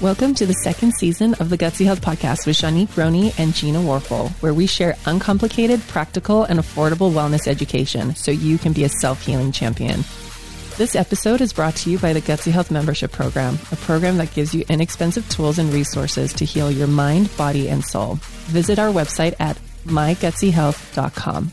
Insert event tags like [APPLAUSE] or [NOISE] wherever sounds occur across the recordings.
Welcome to the second season of the Gutsy Health Podcast with Shanique Roney and Gina Warfel, where we share uncomplicated, practical, and affordable wellness education so you can be a self healing champion. This episode is brought to you by the Gutsy Health Membership Program, a program that gives you inexpensive tools and resources to heal your mind, body, and soul. Visit our website at mygutsyhealth.com.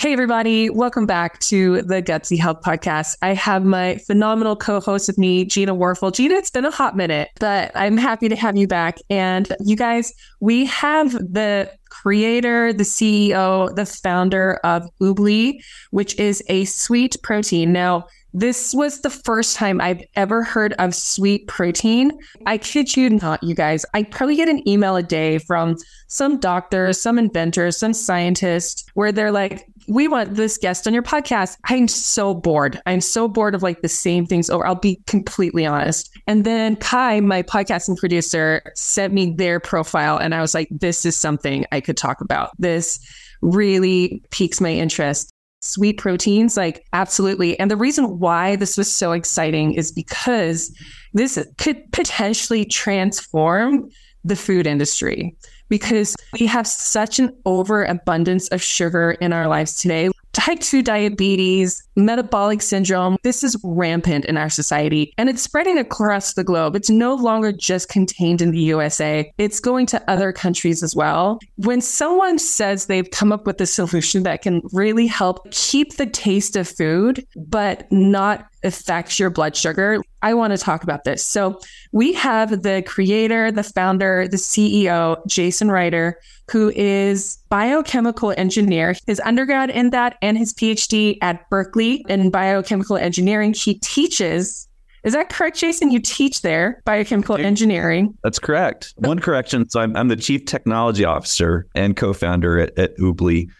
Hey, everybody. Welcome back to the Gutsy Health Podcast. I have my phenomenal co host with me, Gina Warfel. Gina, it's been a hot minute, but I'm happy to have you back. And you guys, we have the creator, the CEO, the founder of Oobli, which is a sweet protein. Now, this was the first time I've ever heard of sweet protein. I kid you not, you guys. I probably get an email a day from some doctors, some inventors, some scientists where they're like, we want this guest on your podcast. I'm so bored. I'm so bored of like the same things over. I'll be completely honest. And then Kai, my podcasting producer, sent me their profile and I was like, this is something I could talk about. This really piques my interest. Sweet proteins, like absolutely. And the reason why this was so exciting is because this could potentially transform the food industry because we have such an overabundance of sugar in our lives today. Type 2 diabetes, metabolic syndrome, this is rampant in our society and it's spreading across the globe. It's no longer just contained in the USA, it's going to other countries as well. When someone says they've come up with a solution that can really help keep the taste of food, but not affect your blood sugar, I want to talk about this. So, we have the creator, the founder, the CEO, Jason Ryder, who is biochemical engineer. His undergrad in that and his PhD at Berkeley in biochemical engineering. He teaches is that correct, Jason? You teach there biochemical engineering. That's correct. One correction. So I'm, I'm the chief technology officer and co-founder at, at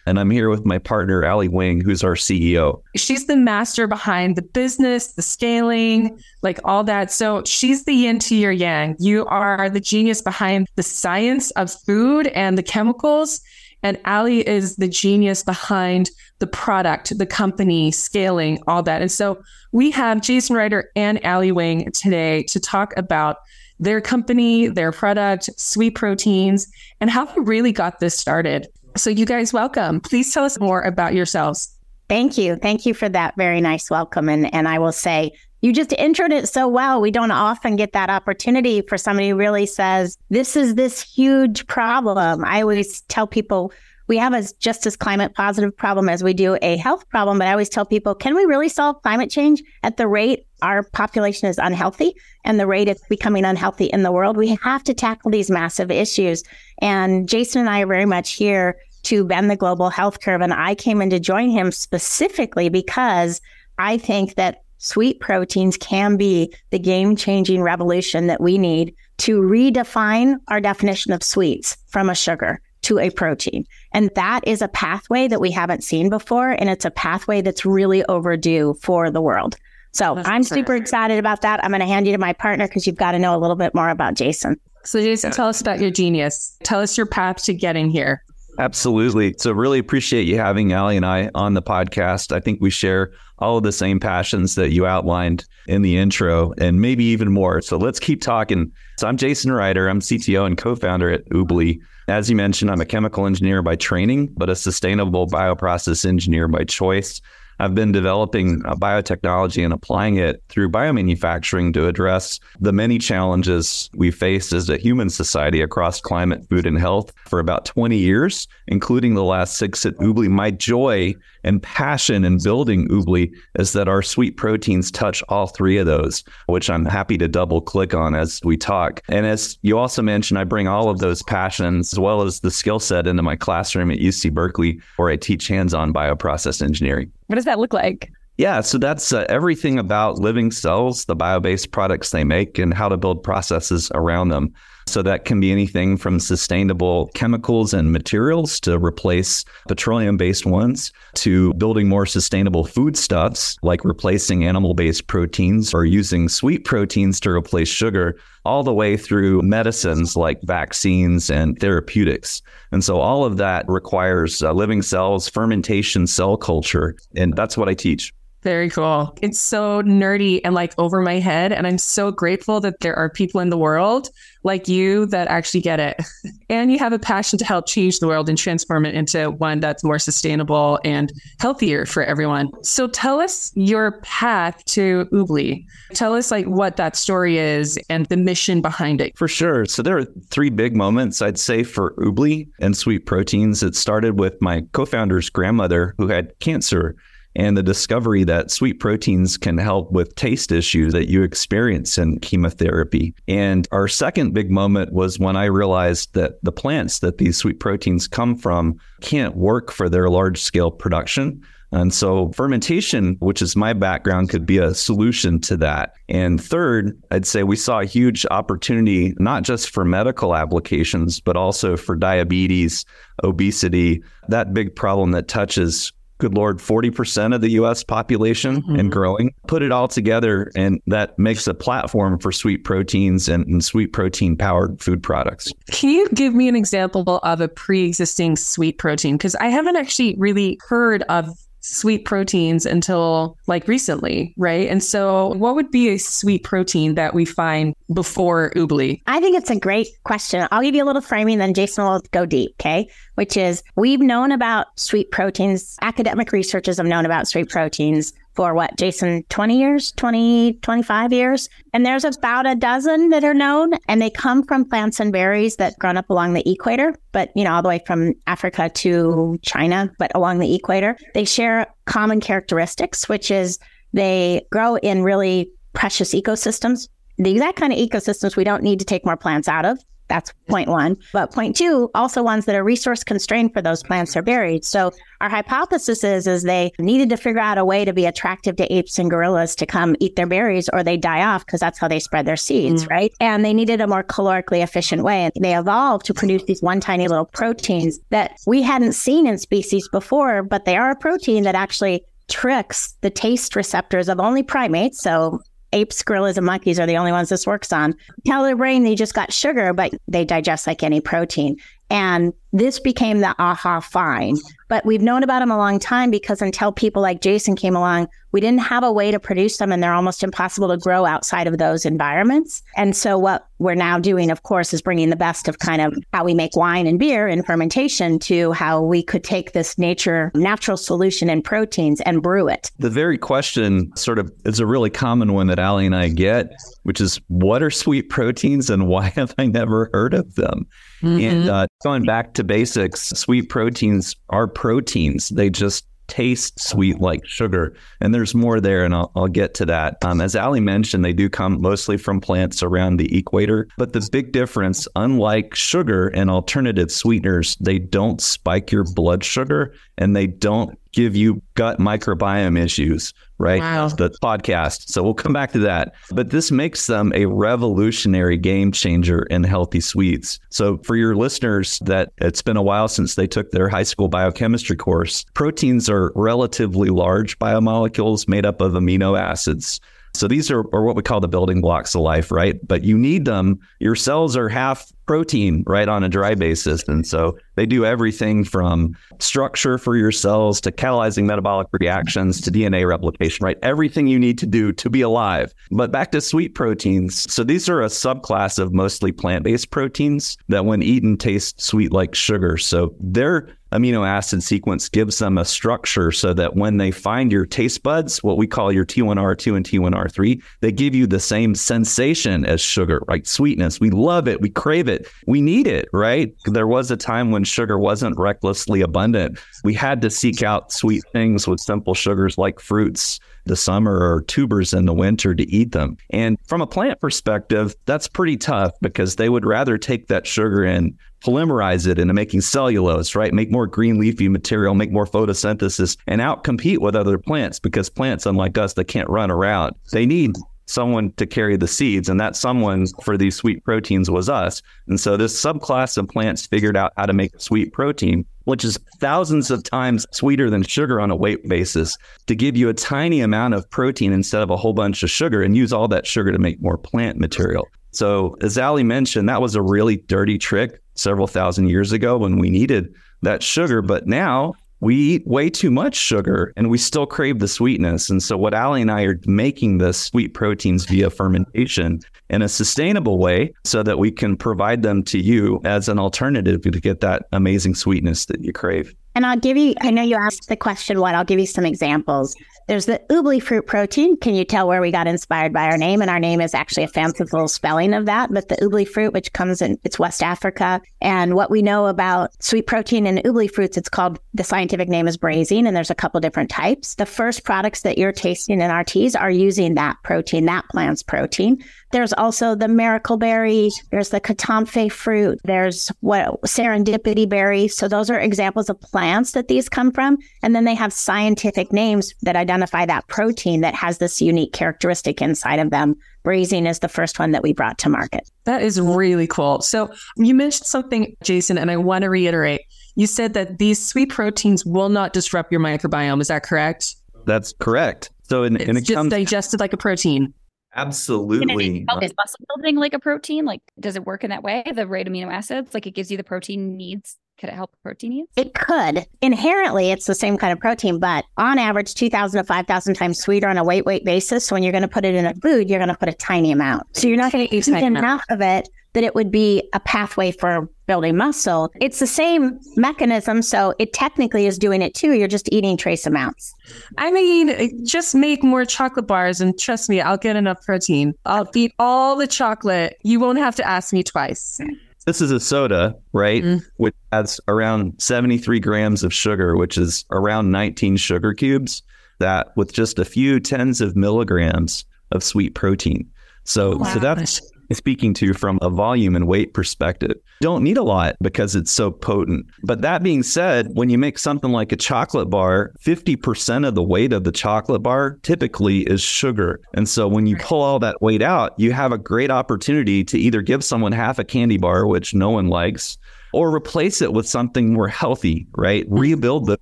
and I'm here with my partner Ali Wing, who's our CEO. She's the master behind the business, the scaling, like all that. So she's the yin to your yang. You are the genius behind the science of food and the chemicals. And Ali is the genius behind the product, the company, scaling, all that. And so we have Jason Ryder and Ali Wing today to talk about their company, their product, Sweet Proteins, and how they really got this started. So, you guys, welcome. Please tell us more about yourselves. Thank you. Thank you for that very nice welcome. And, and I will say, you just introed it so well. We don't often get that opportunity for somebody who really says, This is this huge problem. I always tell people, we have a just as climate positive problem as we do a health problem. But I always tell people, can we really solve climate change at the rate our population is unhealthy and the rate it's becoming unhealthy in the world? We have to tackle these massive issues. And Jason and I are very much here to bend the global health curve. And I came in to join him specifically because I think that sweet proteins can be the game changing revolution that we need to redefine our definition of sweets from a sugar to a protein. And that is a pathway that we haven't seen before. And it's a pathway that's really overdue for the world. So that's I'm super excited about that. I'm going to hand you to my partner because you've got to know a little bit more about Jason. So, Jason, tell us about your genius. Tell us your path to getting here. Absolutely. So, really appreciate you having Ali and I on the podcast. I think we share all of the same passions that you outlined in the intro and maybe even more. So, let's keep talking. So, I'm Jason Ryder. I'm CTO and co founder at Oobli. As you mentioned, I'm a chemical engineer by training, but a sustainable bioprocess engineer by choice. I've been developing uh, biotechnology and applying it through biomanufacturing to address the many challenges we face as a human society across climate, food, and health for about 20 years, including the last six at Oobli. My joy and passion in building Oobli is that our sweet proteins touch all three of those, which I'm happy to double click on as we talk. And as you also mentioned, I bring all of those passions as well as the skill set into my classroom at UC Berkeley, where I teach hands on bioprocess engineering. What does that look like? Yeah, so that's uh, everything about living cells, the bio based products they make, and how to build processes around them. So that can be anything from sustainable chemicals and materials to replace petroleum based ones to building more sustainable foodstuffs like replacing animal based proteins or using sweet proteins to replace sugar, all the way through medicines like vaccines and therapeutics. And so all of that requires uh, living cells, fermentation, cell culture. And that's what I teach. Very cool. It's so nerdy and like over my head. And I'm so grateful that there are people in the world like you that actually get it. [LAUGHS] And you have a passion to help change the world and transform it into one that's more sustainable and healthier for everyone. So tell us your path to Oobli. Tell us like what that story is and the mission behind it. For sure. So there are three big moments I'd say for Oobli and sweet proteins. It started with my co-founder's grandmother who had cancer and the discovery that sweet proteins can help with taste issues that you experience in chemotherapy. And our second big moment was when I realized that the plants that these sweet proteins come from can't work for their large scale production. And so fermentation, which is my background, could be a solution to that. And third, I'd say we saw a huge opportunity, not just for medical applications, but also for diabetes, obesity, that big problem that touches good Lord, 40% of the US population mm-hmm. and growing. Put it all together, and that makes a platform for sweet proteins and, and sweet protein powered food products. Can you give me an example of a pre existing sweet protein? Because I haven't actually really heard of sweet proteins until like recently, right? And so, what would be a sweet protein that we find before Oobli? I think it's a great question. I'll give you a little framing, then Jason will go deep, okay? Which is we've known about sweet proteins, academic researchers have known about sweet proteins for what, Jason, 20 years, 20, 25 years? And there's about a dozen that are known, and they come from plants and berries that grown up along the equator, but, you know, all the way from Africa to China, but along the equator. They share common characteristics, which is they grow in really precious ecosystems. The exact kind of ecosystems we don't need to take more plants out of. That's point one. But point two, also ones that are resource constrained for those plants are buried. So our hypothesis is, is they needed to figure out a way to be attractive to apes and gorillas to come eat their berries or they die off because that's how they spread their seeds, mm. right? And they needed a more calorically efficient way. And they evolved to produce these one tiny little proteins that we hadn't seen in species before, but they are a protein that actually tricks the taste receptors of only primates. So apes, gorillas, and monkeys are the only ones this works on. Tell their brain they just got sugar, but they digest like any protein. And this became the aha find. But we've known about them a long time because until people like Jason came along, we didn't have a way to produce them and they're almost impossible to grow outside of those environments. And so what we're now doing, of course, is bringing the best of kind of how we make wine and beer and fermentation to how we could take this nature natural solution in proteins and brew it. The very question sort of is a really common one that Ali and I get, which is what are sweet proteins and why have I never heard of them? Mm-hmm. And uh, going back to basics, sweet proteins are proteins. They just taste sweet like sugar. And there's more there, and I'll, I'll get to that. Um, as Ali mentioned, they do come mostly from plants around the equator. But the big difference, unlike sugar and alternative sweeteners, they don't spike your blood sugar and they don't give you gut microbiome issues, right? Wow. The podcast. So we'll come back to that. But this makes them a revolutionary game changer in healthy sweets. So for your listeners that it's been a while since they took their high school biochemistry course, proteins are relatively large biomolecules made up of amino acids. So these are, are what we call the building blocks of life, right? But you need them. Your cells are half protein, right, on a dry basis. And so they do everything from structure for your cells to catalyzing metabolic reactions to DNA replication, right? Everything you need to do to be alive. But back to sweet proteins. So these are a subclass of mostly plant based proteins that, when eaten, taste sweet like sugar. So they're amino acid sequence gives them a structure so that when they find your taste buds, what we call your T1R2 and T1R3, they give you the same sensation as sugar, right? Sweetness. We love it. We crave it. We need it, right? There was a time when sugar wasn't recklessly abundant. We had to seek out sweet things with simple sugars like fruits the summer or tubers in the winter to eat them. And from a plant perspective, that's pretty tough because they would rather take that sugar and polymerize it into making cellulose, right? Make more green leafy material, make more photosynthesis, and outcompete with other plants because plants, unlike us, they can't run around. They need someone to carry the seeds, and that someone for these sweet proteins was us. And so this subclass of plants figured out how to make a sweet protein, which is thousands of times sweeter than sugar on a weight basis, to give you a tiny amount of protein instead of a whole bunch of sugar and use all that sugar to make more plant material. So, as Ali mentioned, that was a really dirty trick several thousand years ago when we needed that sugar. But now we eat way too much sugar and we still crave the sweetness. And so, what Ali and I are making the sweet proteins via fermentation in a sustainable way so that we can provide them to you as an alternative to get that amazing sweetness that you crave. And I'll give you, I know you asked the question what, I'll give you some examples. There's the oubli fruit protein. Can you tell where we got inspired by our name? And our name is actually a fanciful spelling of that, but the oubli fruit, which comes in, it's West Africa. And what we know about sweet protein and oobleck fruits, it's called, the scientific name is brazzein, and there's a couple different types. The first products that you're tasting in our teas are using that protein, that plant's protein. There's also the miracle berry. There's the katemfe fruit. There's what serendipity berry. So those are examples of plants that these come from. And then they have scientific names that identify that protein that has this unique characteristic inside of them. Brazzein is the first one that we brought to market. That is really cool. So you mentioned something, Jason, and I want to reiterate. You said that these sweet proteins will not disrupt your microbiome. Is that correct? That's correct. So in, it's and it just comes digested like a protein. Absolutely. Is muscle building like a protein? Like, does it work in that way? The right amino acids, like it gives you the protein needs. Could it help protein needs? It could. Inherently, it's the same kind of protein, but on average, 2,000 to 5,000 times sweeter on a weight weight basis. So when you're going to put it in a food, you're going to put a tiny amount. So you're not going to eat Tiny enough of it that it would be a pathway for building muscle. It's the same mechanism. So it technically is doing it too. You're just eating trace amounts. I mean, just make more chocolate bars and trust me, I'll get enough protein. I'll eat all the chocolate. You won't have to ask me twice. This is a soda, right? Mm. Which has around 73 grams of sugar, which is around 19 sugar cubes, that with just a few tens of milligrams of sweet protein. So, Wow. so that's speaking to from a volume and weight perspective. Don't need a lot because it's so potent. But that being said, when you make something like a chocolate bar, 50% of the weight of the chocolate bar typically is sugar. And so when you pull all that weight out, you have a great opportunity to either give someone half a candy bar, which no one likes, or replace it with something more healthy, right? Mm-hmm. Rebuild the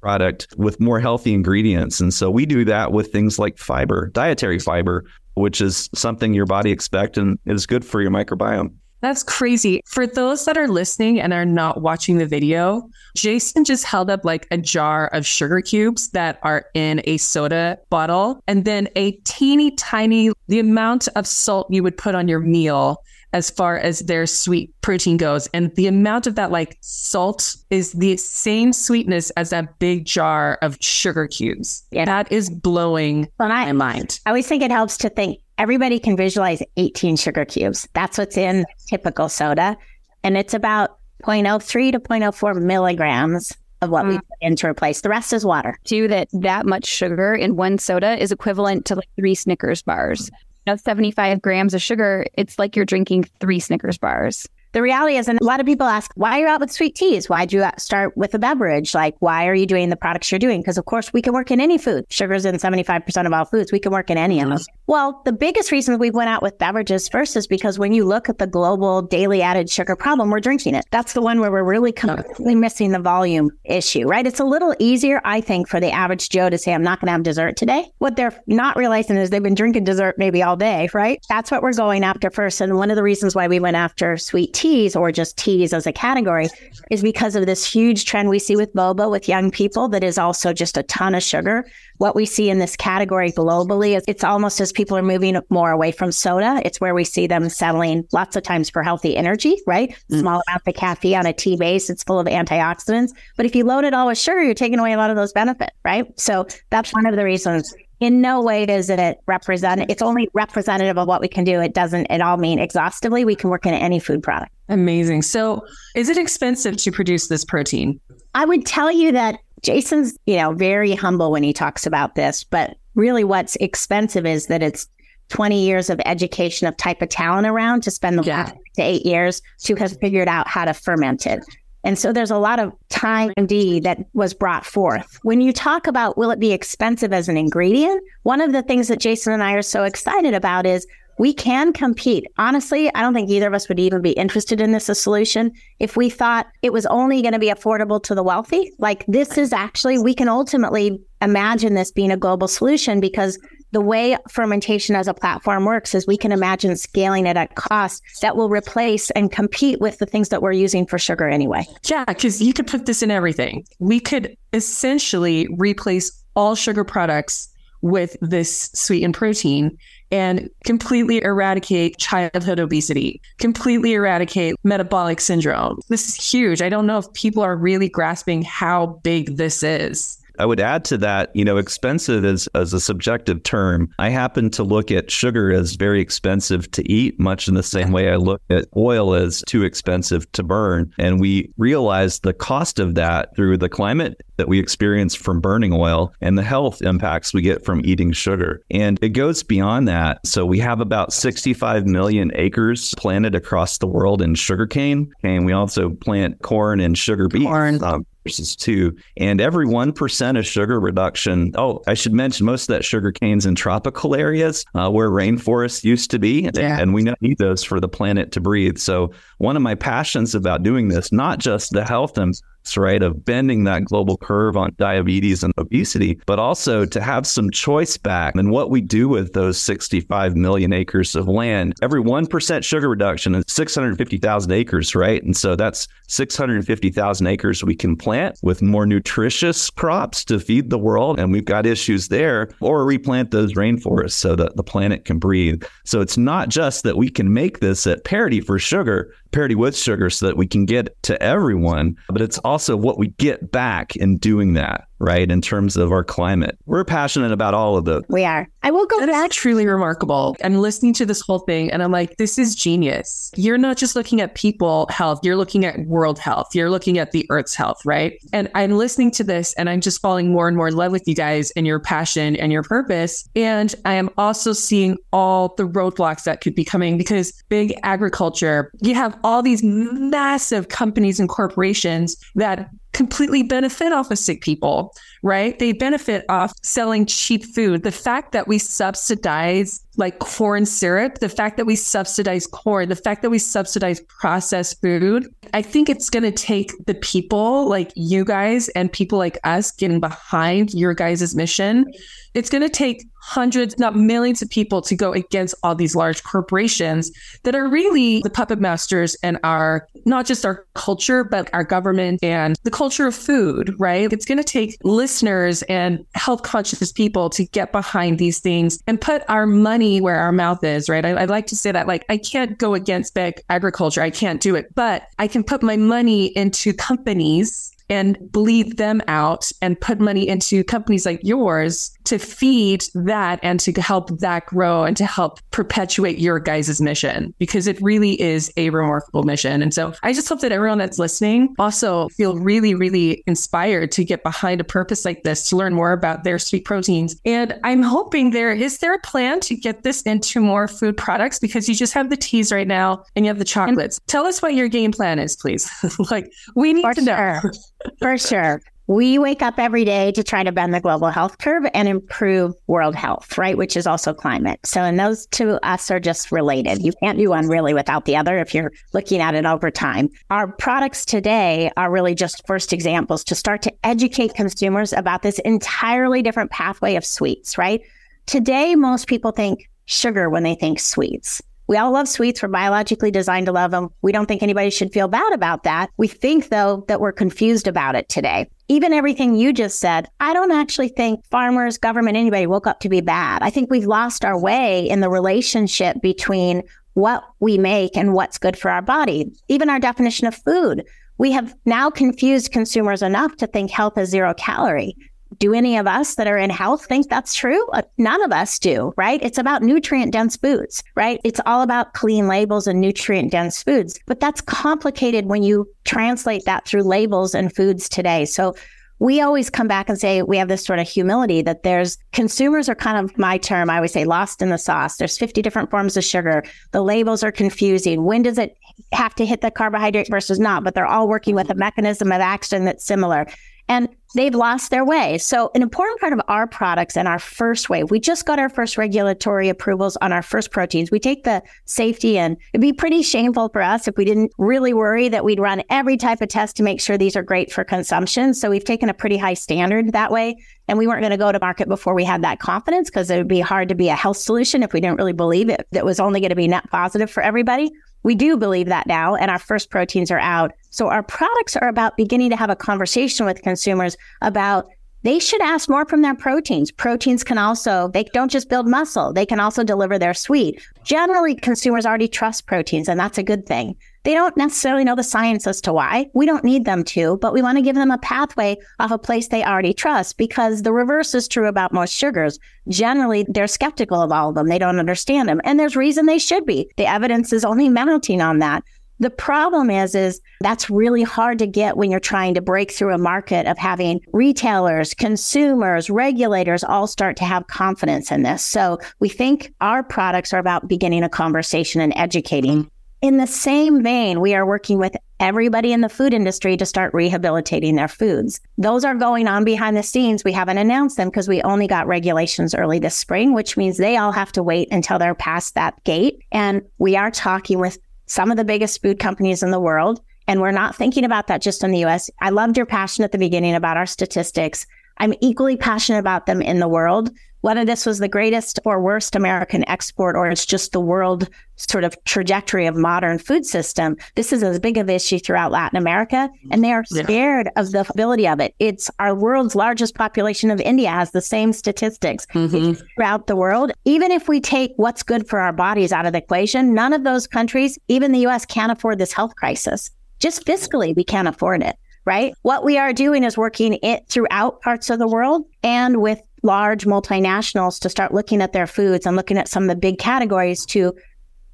product with more healthy ingredients. And so we do that with things like fiber, dietary fiber, which is something your body expects and is good for your microbiome. That's crazy. For those that are listening and are not watching the video, Jason just held up like a jar of sugar cubes that are in a soda bottle and then a teeny tiny the amount of salt you would put on your meal as far as their sweet protein goes and the amount of that like salt is the same sweetness as that big jar of sugar cubes. Yeah. That is blowing Well, my I, mind. I always think it helps to think everybody can visualize 18 sugar cubes. That's what's in typical soda. And it's about 0.03 to 0.04 milligrams of what we Mm. put in to replace. The rest is water. Too that that much sugar in one soda is equivalent to like three Snickers bars. Know, 75 grams of sugar, it's like you're drinking three Snickers bars. The reality is, and a lot of people ask, why are you out with sweet teas? Why'd you uh, start with a beverage? Like, why are you doing the products you're doing? Because, of course, we can work in any food. Sugar's in 75% of all foods. We can work in any of them. Well, the biggest reason we went out with beverages first is because when you look at the global daily added sugar problem, we're drinking it. That's the one where we're really completely missing the volume issue, right? It's a little easier, I think, for the average Joe to say, I'm not going to have dessert today. What they're not realizing is they've been drinking dessert maybe all day, right? That's what we're going after first. And one of the reasons why we went after sweet teas or just teas as a category is because of this huge trend we see with boba with young people that is also just a ton of sugar. What we see in this category globally is it's almost as people are moving more away from soda. It's where we see them settling lots of times for healthy energy, right? Mm. Small amount of caffeine on a tea base. It's full of antioxidants. But if you load it all with sugar, you're taking away a lot of those benefits, right? So that's one of the reasons. In no way does it represent, it's only representative of what we can do. It doesn't at all mean exhaustively we can work in any food product. Amazing. So, is it expensive to produce this protein? I would tell you that Jason's, you know, very humble when he talks about this, but really what's expensive is that it's 20 years of education of type of talent around to spend the Yeah. last to eight years to have figured out how to ferment it. And so there's a lot of time D that was brought forth. When you talk about will it be expensive as an ingredient, one of the things that Jason and I are so excited about is we can compete. Honestly, I don't think either of us would even be interested in this as a solution if we thought it was only going to be affordable to the wealthy. Like this is actually, we can ultimately imagine this being a global solution because the way fermentation as a platform works is we can imagine scaling it at cost that will replace and compete with the things that we're using for sugar anyway. Yeah, because you could put this in everything. We could essentially replace all sugar products with this sweetened protein and completely eradicate childhood obesity, completely eradicate metabolic syndrome. This is huge. I don't know if people are really grasping how big this is. I would add to that, you know, expensive is as a subjective term. I happen to look at sugar as very expensive to eat, much in the same way I look at oil as too expensive to burn. And we realize the cost of that through the climate that we experience from burning oil and the health impacts we get from eating sugar. And it goes beyond that. So we have about 65 million acres planted across the world in sugarcane. And we also plant corn and sugar beets. Corn. Um, versus two. And every 1% of sugar reduction, oh, I should mention most of that sugar cane's in tropical areas uh, where rainforests used to be. Yeah. And we need those for the planet to breathe. So, one of my passions about doing this, not just the health and right, of bending that global curve on diabetes and obesity, but also to have some choice back and what we do with those 65 million acres of land. Every 1% sugar reduction is 650,000 acres, right? And so that's 650,000 acres we can plant with more nutritious crops to feed the world. And we've got issues there, or replant those rainforests so that the planet can breathe. So it's not just that we can make this at parity for sugar, parity with sugar, so that we can get to everyone, but it's also what we get back in doing that right? In terms of our climate. We're passionate about all of those. We are. I will go That back. is truly remarkable. I'm listening to this whole thing and I'm like, this is genius. You're not just looking at people health, you're looking at world health, you're looking at the earth's health, right? And I'm listening to this and I'm just falling more and more in love with you guys and your passion and your purpose. And I am also seeing all the roadblocks that could be coming because big agriculture, you have all these massive companies and corporations that completely benefit off of sick people, right? They benefit off selling cheap food. The fact that we subsidize like corn syrup, the fact that we subsidize corn, the fact that we subsidize processed food, I think it's going to take the people like you guys and people like us getting behind your guys' mission. It's going to take hundreds, not millions of people to go against all these large corporations that are really the puppet masters and our not just our culture, but our government and the culture of food, right? It's going to take listeners and health conscious people to get behind these things and put our money where our mouth is, right? I, I like to say that, like, I can't go against big agriculture. I can't do it, but I can put my money into companies and bleed them out and put money into companies like yours to feed that and to help that grow and to help perpetuate your guys' mission because it really is a remarkable mission. And so I just hope that everyone that's listening also feel really, really inspired to get behind a purpose like this to learn more about their sweet proteins. And I'm hoping there is there a plan to get this into more food products because you just have the teas right now and you have the chocolates. Tell us what your game plan is, please. [LAUGHS] like we need to know. sure. [LAUGHS] For sure. We wake up every day to try to bend the global health curve and improve world health, right? Which is also climate. So, and those two us are just related. You can't do one really without the other if you're looking at it over time. Our products today are really just first examples to start to educate consumers about this entirely different pathway of sweets, right? Today, most people think sugar when they think sweets. We all love sweets. We're biologically designed to love them. We don't think anybody should feel bad about that. We think, though, that we're confused about it today. Even everything you just said, I don't actually think farmers, government, anybody woke up to be bad. I think we've lost our way in the relationship between what we make and what's good for our body, even our definition of food. We have now confused consumers enough to think health is zero calorie do any of us that are in health think that's true? Uh, none of us do, right? It's about nutrient dense foods, right? It's all about clean labels and nutrient dense foods. But that's complicated when you translate that through labels and foods today. So we always come back and say we have this sort of humility that there's consumers are kind of my term. I always say lost in the sauce. There's 50 different forms of sugar. The labels are confusing. When does it have to hit the carbohydrate versus not? But they're all working with a mechanism of action that's similar. And they've lost their way. So, an important part of our products and our first wave, we just got our first regulatory approvals on our first proteins. We take the safety and it'd be pretty shameful for us if we didn't really worry that we'd run every type of test to make sure these are great for consumption. So, we've taken a pretty high standard that way. And we weren't going to go to market before we had that confidence because it would be hard to be a health solution if we didn't really believe it that was only going to be net positive for everybody. We do believe that now, and our first proteins are out. So our products are about beginning to have a conversation with consumers about they should ask more from their proteins. Proteins can also, they don't just build muscle, they can also deliver their sweet. Generally, consumers already trust proteins, and that's a good thing. They don't necessarily know the science as to why. We don't need them to, but we want to give them a pathway off a place they already trust because the reverse is true about most sugars. Generally, they're skeptical of all of them. They don't understand them. And there's reason they should be. The evidence is only mounting on that. The problem is, is that's really hard to get when you're trying to break through a market of having retailers, consumers, regulators all start to have confidence in this. So we think our products are about beginning a conversation and educating in the same vein, we are working with everybody in the food industry to start rehabilitating their foods. Those are going on behind the scenes. We haven't announced them because we only got regulations early this spring, which means they all have to wait until they're past that gate. And we are talking with some of the biggest food companies in the world. And we're not thinking about that just in the US. I loved your passion at the beginning about our statistics. I'm equally passionate about them in the world whether this was the greatest or worst American export or it's just the world sort of trajectory of modern food system, this is as big of an issue throughout Latin America. And they are scared yeah. of the ability of it. It's our world's largest population of India has the same statistics mm-hmm. throughout the world. Even if we take what's good for our bodies out of the equation, none of those countries, even the US, can't afford this health crisis. Just fiscally, we can't afford it right? What we are doing is working it throughout parts of the world and with large multinationals to start looking at their foods and looking at some of the big categories to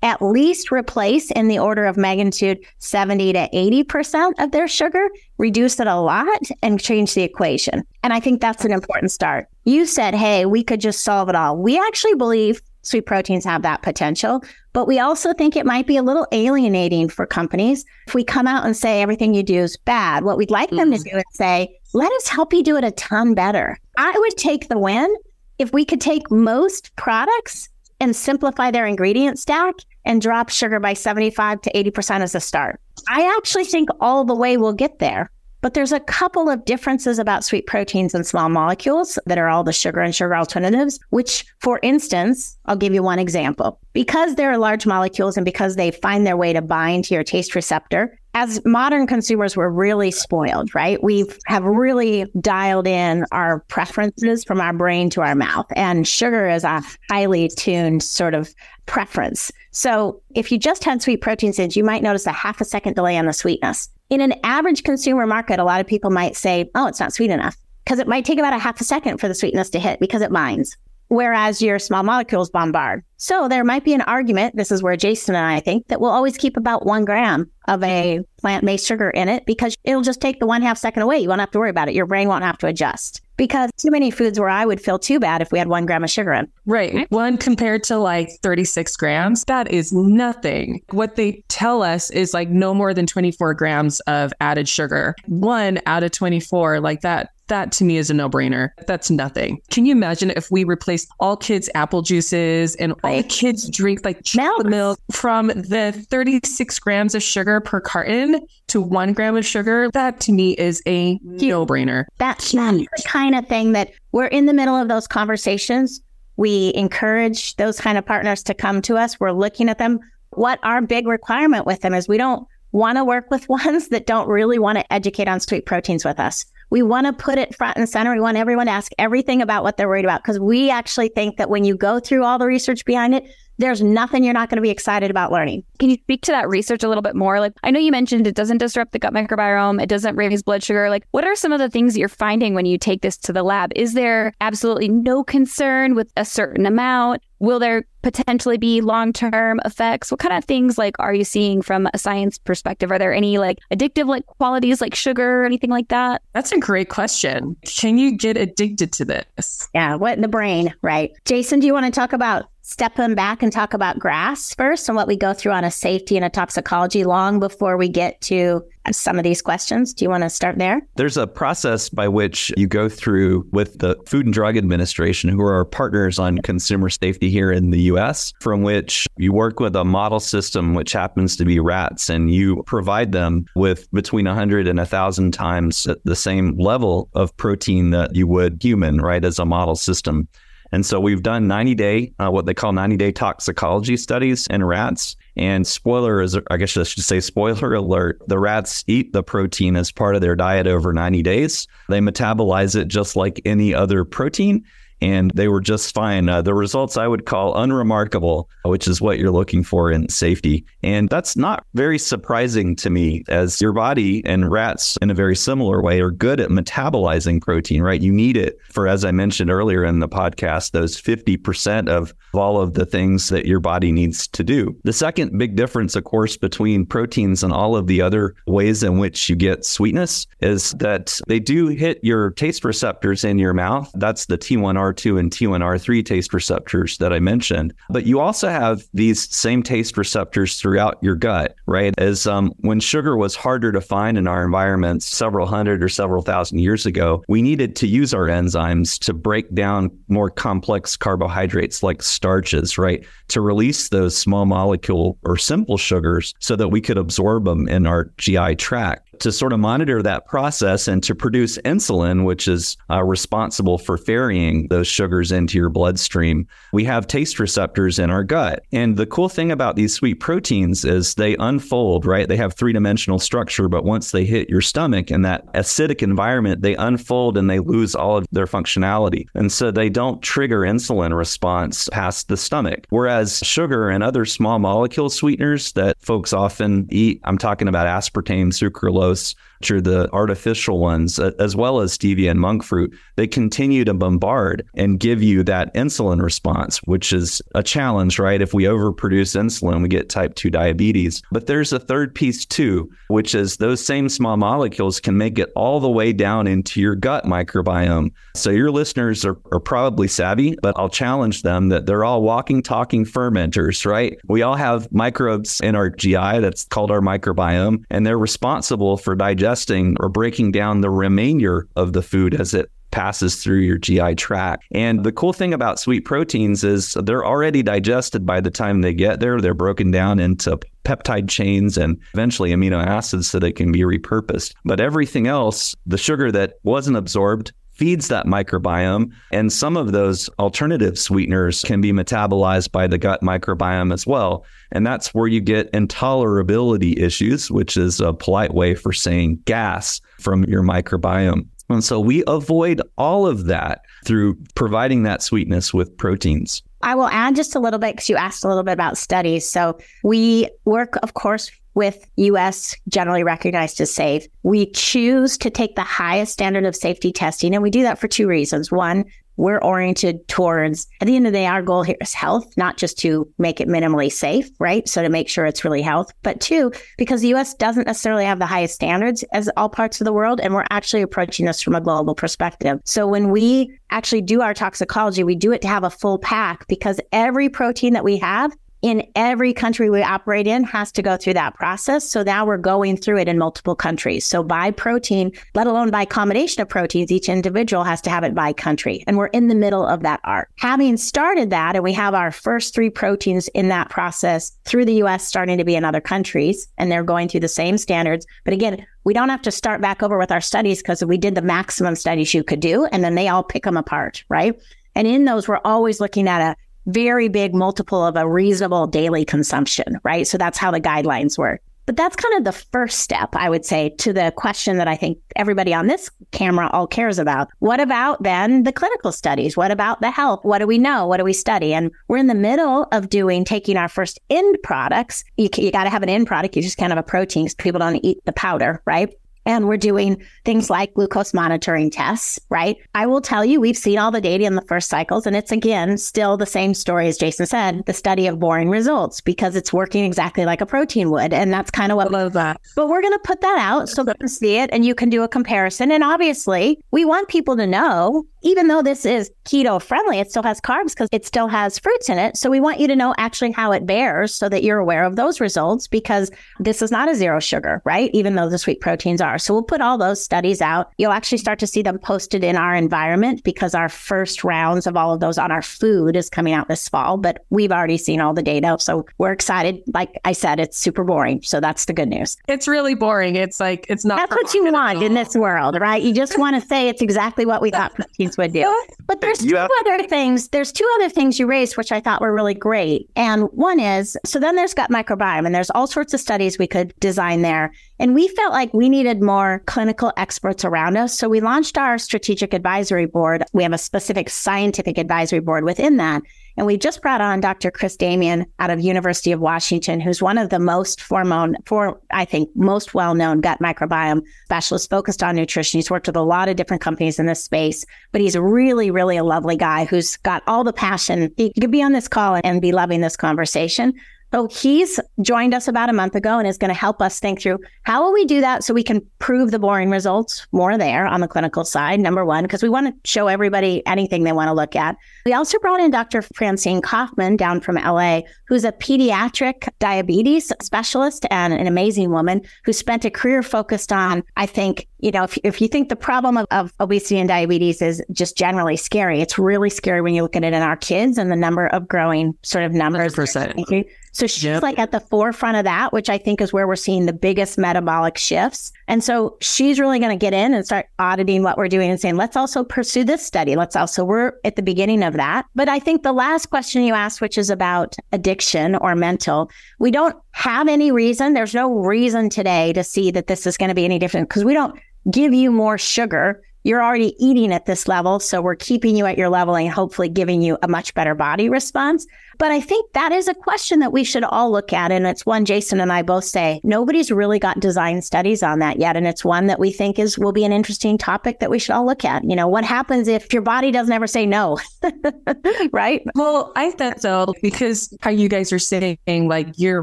at least replace in the order of magnitude 70 to 80% of their sugar, reduce it a lot and change the equation. And I think that's an important start. You said, hey, we could just solve it all. We actually believe sweet proteins have that potential, but we also think it might be a little alienating for companies if we come out and say everything you do is bad. What we'd like mm-hmm. them to mm-hmm. do is say, let us help you do it a ton better. I would take the win if we could take most products and simplify their ingredient stack and drop sugar by 75 to 80% as a start. I actually think all the way we'll get there. But there's a couple of differences about sweet proteins and small molecules that are all the sugar and sugar alternatives, which, for instance, I'll give you one example. Because they're large molecules and because they find their way to bind to your taste receptor, as modern consumers, we're really spoiled, right? We have really dialed in our preferences from our brain to our mouth, and sugar is a highly tuned sort of preference. So if you just had sweet proteins in, you might notice a half a second delay on the sweetness. In an average consumer market, a lot of people might say, oh, it's not sweet enough because it might take about a half a second for the sweetness to hit because it binds. Whereas your small molecules bombard. So there might be an argument. This is where Jason and I think that we'll always keep about one gram of a plant based sugar in it because it'll just take the one half second away. You won't have to worry about it. Your brain won't have to adjust because too many foods where I would feel too bad if we had one gram of sugar in. Right. One compared to like 36 grams, that is nothing. What they tell us is like no more than 24 grams of added sugar. One out of 24, like that that to me is a no brainer. That's nothing. Can you imagine if we replaced all kids' apple juices and all the kids drink like milk. milk from the 36 grams of sugar per carton to one gram of sugar? That to me is a no brainer. That's not the kind of thing that we're in the middle of those conversations. We encourage those kind of partners to come to us. We're looking at them. What our big requirement with them is we don't want to work with [LAUGHS] ones that don't really want to educate on sweet proteins with us. We want to put it front and center. We want everyone to ask everything about what they're worried about because we actually think that when you go through all the research behind it, there's nothing you're not going to be excited about learning. Can you speak to that research a little bit more? Like, I know you mentioned it doesn't disrupt the gut microbiome, it doesn't raise blood sugar. Like, what are some of the things that you're finding when you take this to the lab? Is there absolutely no concern with a certain amount? Will there potentially be long term effects? What kind of things like are you seeing from a science perspective? Are there any like addictive like qualities like sugar or anything like that? That's a great question. Can you get addicted to this? Yeah, what in the brain, right? Jason, do you want to talk about stepping back and talk about GRAS first and what we go through on a safety and a toxicology long before we get to some of these questions. Do you want to start there? There's a process by which you go through with the Food and Drug Administration, who are our partners on consumer safety here in the US, from which you work with a model system, which happens to be rats, and you provide them with between 100 and 1,000 times the same level of protein that you would human, right, as a model system. And so we've done 90 day, uh, what they call 90 day toxicology studies in rats. And spoiler is, I guess I should say, spoiler [LAUGHS] alert, the rats eat the protein as part of their diet over 90 days. They metabolize it just like any other protein and they were just fine. Uh, the results I would call unremarkable, which is what you're looking for in safety. And that's not very surprising to me, as your body and rats, in a very similar way, are good at metabolizing protein, right? You need it for, as I mentioned earlier in the podcast, those 50% of all of the things that your body needs to do. The second big difference, of course, between proteins and all of the other ways in which you get sweetness is that they do hit your taste receptors in your mouth. That's the T1R R2 and T1R3 taste receptors that I mentioned. But you also have these same taste receptors throughout your gut, right? As um, when sugar was harder to find in our environments several hundred or several thousand years ago, we needed to use our enzymes to break down more complex carbohydrates like starches, right? To release those small molecule or simple sugars so that we could absorb them in our GI tract to sort of monitor that process and to produce insulin, which is uh, responsible for ferrying those sugars into your bloodstream, we have taste receptors in our gut. And the cool thing about these sweet proteins is they unfold, right? They have three dimensional structure, but once they hit your stomach in that acidic environment, they unfold and they lose all of their functionality. And so they don't trigger insulin response past the stomach. Whereas sugar and other small molecule sweeteners that folks often eat, I'm talking about aspartame, sucralose, close which are the artificial ones, as well as stevia and monk fruit, they continue to bombard and give you that insulin response, which is a challenge, right? If we overproduce insulin, we get type 2 diabetes. But there's a third piece too, which is those same small molecules can make it all the way down into your gut microbiome. So your listeners are, are probably savvy, but I'll challenge them that they're all walking, talking fermenters, right? We all have microbes in our GI that's called our microbiome, and they're responsible for digesting digesting or breaking down the remainder of the food as it passes through your GI tract. And the cool thing about sweet proteins is they're already digested by the time they get there. They're broken down into peptide chains and eventually amino acids so they can be repurposed. But everything else, the sugar that wasn't absorbed, feeds that microbiome. And some of those alternative sweeteners can be metabolized by the gut microbiome as well. And that's where you get intolerability issues, which is a polite way for saying gas from your microbiome. And so we avoid all of that through providing that sweetness with proteins. I will add just a little bit because you asked a little bit about studies. So we work, of course, with US generally recognized as safe. We choose to take the highest standard of safety testing, and we do that for two reasons. One, we're oriented towards, at the end of the day, our goal here is health, not just to make it minimally safe, right? So to make sure it's really health, but two, because the US doesn't necessarily have the highest standards as all parts of the world. And we're actually approaching this from a global perspective. So when we actually do our toxicology, we do it to have a full pack because every protein that we have in every country we operate in has to go through that process. So now we're going through it in multiple countries. So by protein, let alone by combination of proteins, each individual has to have it by country. And we're in the middle of that arc. Having started that, and we have our first three proteins in that process through the US starting to be in other countries, and they're going through the same standards. But again, we don't have to start back over with our studies because we did the maximum studies you could do, and then they all pick them apart, right? And in those, we're always looking at a very big multiple of a reasonable daily consumption, right? So that's how the guidelines work. But that's kind of the first step, I would say, to the question that I think everybody on this camera all cares about. What about then the clinical studies? What about the health? What do we know? What do we study? And we're in the middle of doing taking our first end products. You, you got to have an end product. You just can't have a protein because people don't eat the powder, right? And we're doing things like glucose monitoring tests, right? I will tell you, we've seen all the data in the first cycles, and it's again still the same story as Jason said the study of boring results because it's working exactly like a protein would. And that's kind of what I love that. But we're going to put that out so you can see it and you can do a comparison. And obviously, we want people to know even though this is keto friendly, it still has carbs because it still has fruits in it. So we want you to know actually how it bears so that you're aware of those results because this is not a zero sugar, right? Even though the sweet proteins are. So we'll put all those studies out. You'll actually start to see them posted in our environment because our first rounds of all of those on our food is coming out this fall, but we've already seen all the data. So we're excited. Like I said, it's super boring. So that's the good news. It's really boring. It's like, it's not. That's what you want in this world, right? You just want to say it's exactly what we thought [LAUGHS] proteins would do. But there's two have- other things. There's two other things you raised, which I thought were really great. And one is so then there's gut microbiome, and there's all sorts of studies we could design there. And we felt like we needed more clinical experts around us. So we launched our strategic advisory board. We have a specific scientific advisory board within that. And we just brought on Dr. Chris Damman out of University of Washington, who's one of the most foremost, for I think most well-known gut microbiome specialists focused on nutrition. He's worked with a lot of different companies in this space, but he's really, really a lovely guy who's got all the passion. He could be on this call and be loving this conversation. So he's joined us about a month ago and is going to help us think through how will we do that so we can prove the boring results more there on the clinical side, number one, because we want to show everybody anything they want to look at. We also brought in Dr. Francine Kaufman down from LA, who's a pediatric diabetes specialist and an amazing woman who spent a career focused on, I think, you know, if, if you think the problem of, of obesity and diabetes is just generally scary, it's really scary when you look at it in our kids and the number of growing sort of numbers. 100%. So she's yep. like at the forefront of that, which I think is where we're seeing the biggest metabolic shifts. And so she's really going to get in and start auditing what we're doing and saying, let's also pursue this study. Let's also, we're at the beginning of that. But I think the last question you asked, which is about addiction or mental, we don't have any reason. There's no reason today to see that this is going to be any different because we don't give you more sugar you're already eating at this level. So we're keeping you at your level and hopefully giving you a much better body response. But I think that is a question that we should all look at. And it's one Jason and I both say nobody's really got design studies on that yet. And it's one that we think is will be an interesting topic that we should all look at. You know, what happens if your body doesn't ever say no? [LAUGHS] right? Well, I think so because how you guys are saying, like you're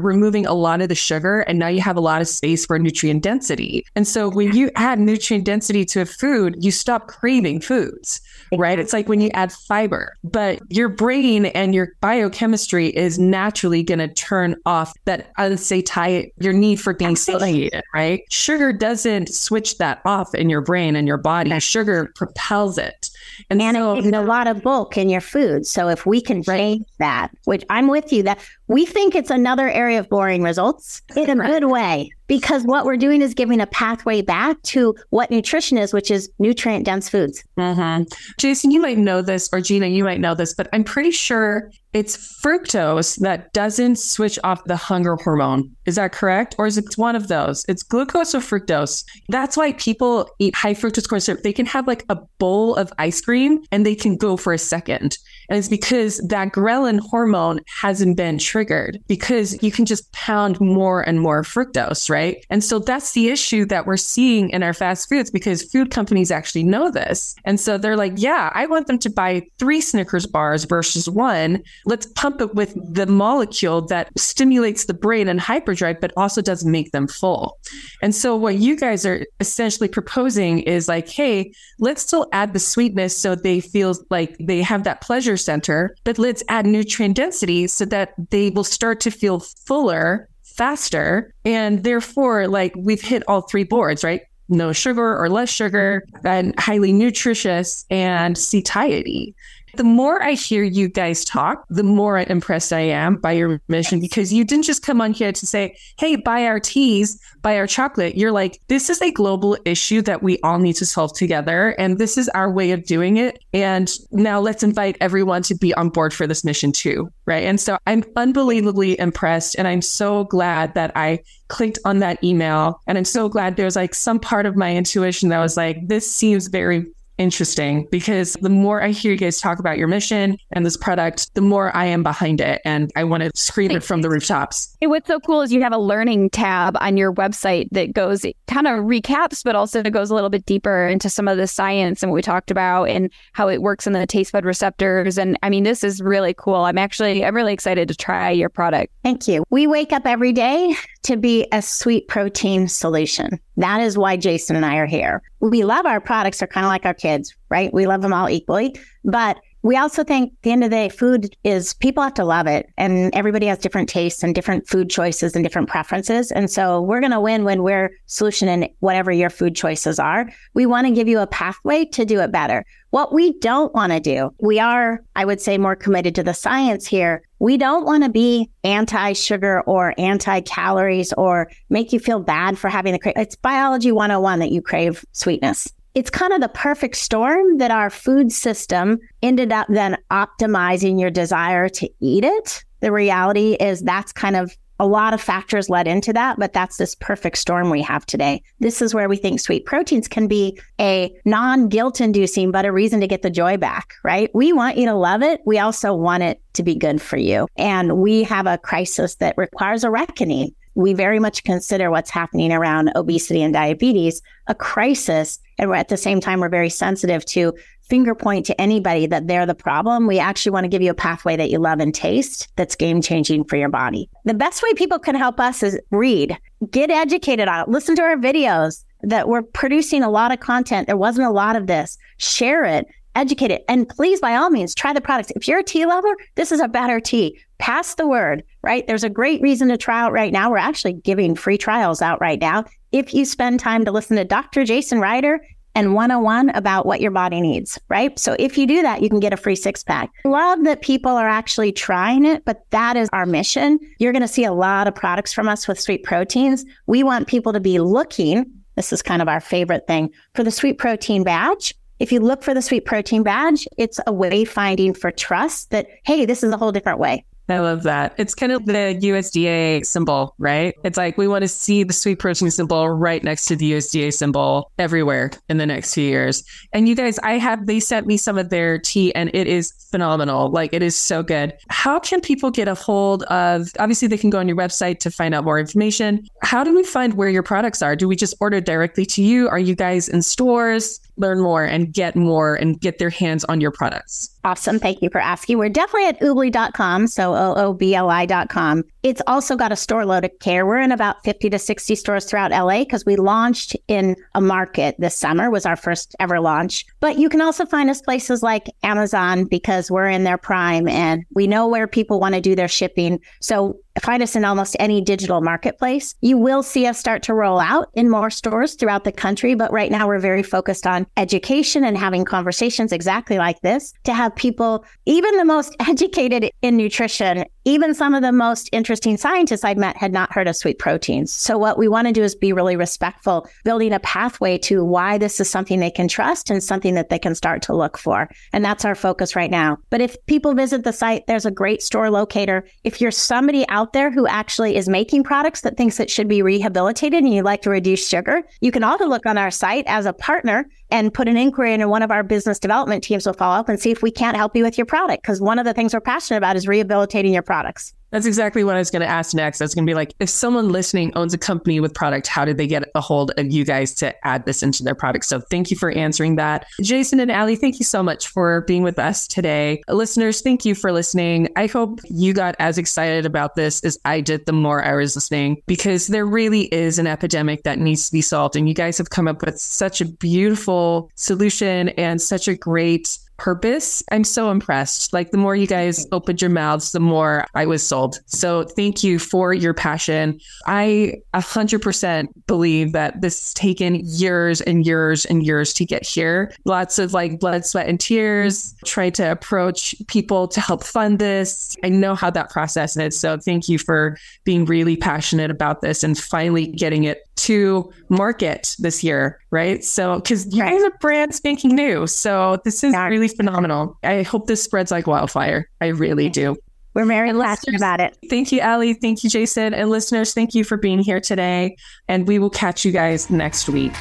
removing a lot of the sugar and now you have a lot of space for nutrient density. And so when you add nutrient density to a food, you stop craving foods, right? It's like when you add fiber, but your brain and your biochemistry chemistry is naturally going to turn off that unsatiety, your need for being satiated, right? Sugar doesn't switch that off in your brain and your body. Sugar propels it. And, and so, a lot of bulk in your food. So if we can change that, which I'm with you, that we think it's another area of boring results in a good way because what we're doing is giving a pathway back to what nutrition is, which is nutrient dense foods. Mm-hmm. Jason, you might know this, or Gina, you might know this, but I'm pretty sure it's fructose that doesn't switch off the hunger hormone. Is that correct? Or is it one of those? It's glucose or fructose. That's why people eat high fructose corn syrup. They can have like a bowl of ice cream and they can go for a second. And it's because that ghrelin hormone hasn't been triggered because you can just pound more and more fructose, right? And so that's the issue that we're seeing in our fast foods because food companies actually know this. And so they're like, yeah, I want them to buy three Snickers bars versus one. Let's pump it with the molecule that stimulates the brain and hyperdrive, but also doesn't make them full. And so what you guys are essentially proposing is like, hey, let's still add the sweetness so they feel like they have that pleasure center, but let's add nutrient density so that they will start to feel fuller faster. And therefore, like we've hit all three boards, right? No sugar or less sugar, and highly nutritious and satiety. The more I hear you guys talk, the more impressed I am by your mission because you didn't just come on here to say, hey, buy our teas, buy our chocolate. You're like, this is a global issue that we all need to solve together. And this is our way of doing it. And now let's invite everyone to be on board for this mission too. Right. And so I'm unbelievably impressed. And I'm so glad that I clicked on that email. And I'm so glad there's like some part of my intuition that was like, this seems very interesting because the more I hear you guys talk about your mission and this product, the more I am behind it and I want to scream it from the rooftops. What's so cool is you have a learning tab on your website that goes kind of recaps, but also it goes a little bit deeper into some of the science and what we talked about and how it works in the taste bud receptors. And I mean, this is really cool. I'm actually, I'm really excited to try your product. Thank you. We wake up every day to be a sweet protein solution. That is why Jason and I are here. We love our products. They're kind of like our kids, right? We love them all equally. But we also think the end of the day, food is people have to love it and everybody has different tastes and different food choices and different preferences. And so we're going to win when we're solution in whatever your food choices are. We want to give you a pathway to do it better. What we don't want to do, we are, I would say, more committed to the science here. We don't want to be anti sugar or anti calories or make you feel bad for having the crave. It's biology 101 that you crave sweetness it's kind of the perfect storm that our food system ended up then optimizing your desire to eat it. The reality is that's kind of a lot of factors led into that, but that's this perfect storm we have today. This is where we think sweet proteins can be a non guilt inducing, but a reason to get the joy back, right? We want you to love it. We also want it to be good for you. And we have a crisis that requires a reckoning we very much consider what's happening around obesity and diabetes a crisis. And at the same time, we're very sensitive to finger point to anybody that they're the problem. We actually want to give you a pathway that you love and taste that's game changing for your body. The best way people can help us is read, get educated on it, listen to our videos that we're producing a lot of content. There wasn't a lot of this. Share it educate it. And please, by all means, try the products. If you're a tea lover, this is a better tea. Pass the word, right? There's a great reason to try out right now. We're actually giving free trials out right now. If you spend time to listen to Dr. Jason Ryder and 101 about what your body needs, right? So if you do that, you can get a free six pack. Love that people are actually trying it, but that is our mission. You're going to see a lot of products from us with sweet proteins. We want people to be looking. This is kind of our favorite thing for the sweet protein badge if you look for the sweet protein badge, it's a way finding for trust that, hey, this is a whole different way. I love that. It's kind of the USDA symbol, right? It's like we want to see the sweet protein symbol right next to the USDA symbol everywhere in the next few years. And you guys, I have, they sent me some of their tea and it is phenomenal. Like it is so good. How can people get a hold of, obviously, they can go on your website to find out more information. How do we find where your products are? Do we just order directly to you? Are you guys in stores? Learn more and get more and get their hands on your products. Awesome. Thank you for asking. We're definitely at oobli.com. So O O B L I.com. It's also got a store load of care. We're in about 50 to 60 stores throughout LA because we launched in a market this summer was our first ever launch. But you can also find us places like Amazon because we're in their prime and we know where people want to do their shipping. So find us in almost any digital marketplace. You will see us start to roll out in more stores throughout the country, but right now we're very focused on education and having conversations exactly like this to have people, even the most [LAUGHS] educated in nutrition, even some of the most interesting scientists I've met had not heard of sweet proteins. So what we want to do is be really respectful, building a pathway to why this is something they can trust and something that they can start to look for. And that's our focus right now. But if people visit the site, there's a great store locator. If you're somebody out there who actually is making products that thinks it should be rehabilitated and you'd like to reduce sugar, you can also look on our site as a partner and put an inquiry in and one of our business development teams will follow up and see if we can't help you with your product. Because one of the things we're passionate about is rehabilitating your products. That's exactly what I was going to ask next. I was going to be like, if someone listening owns a company with product, how did they get a hold of you guys to add this into their product? So thank you for answering that. Jason and Ali, thank you so much for being with us today. Listeners, thank you for listening. I hope you got as excited about this as I did the more I was listening, because there really is an epidemic that needs to be solved. And you guys have come up with such a beautiful solution and such a great purpose. I'm so impressed. Like the more you guys opened your mouths, the more I was sold. So thank you for your passion. I 100% believe that this has taken years and years and years to get here. Lots of like blood, sweat, and tears. Try to approach people to help fund this. I know how that process is. So thank you for being really passionate about this and finally getting it to market this year, right? So, because you guys are brand spanking new. So, this is really phenomenal. I hope this spreads like wildfire. I really do. We're very passionate about it. Thank you, Ali. Thank you, Jason. And listeners, thank you for being here today. And we will catch you guys next week.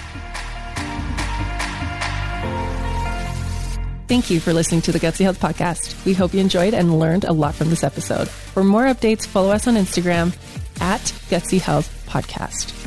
Thank you for listening to the Gutsy Health Podcast. We hope you enjoyed and learned a lot from this episode. For more updates, follow us on Instagram at Gutsy Health Podcast.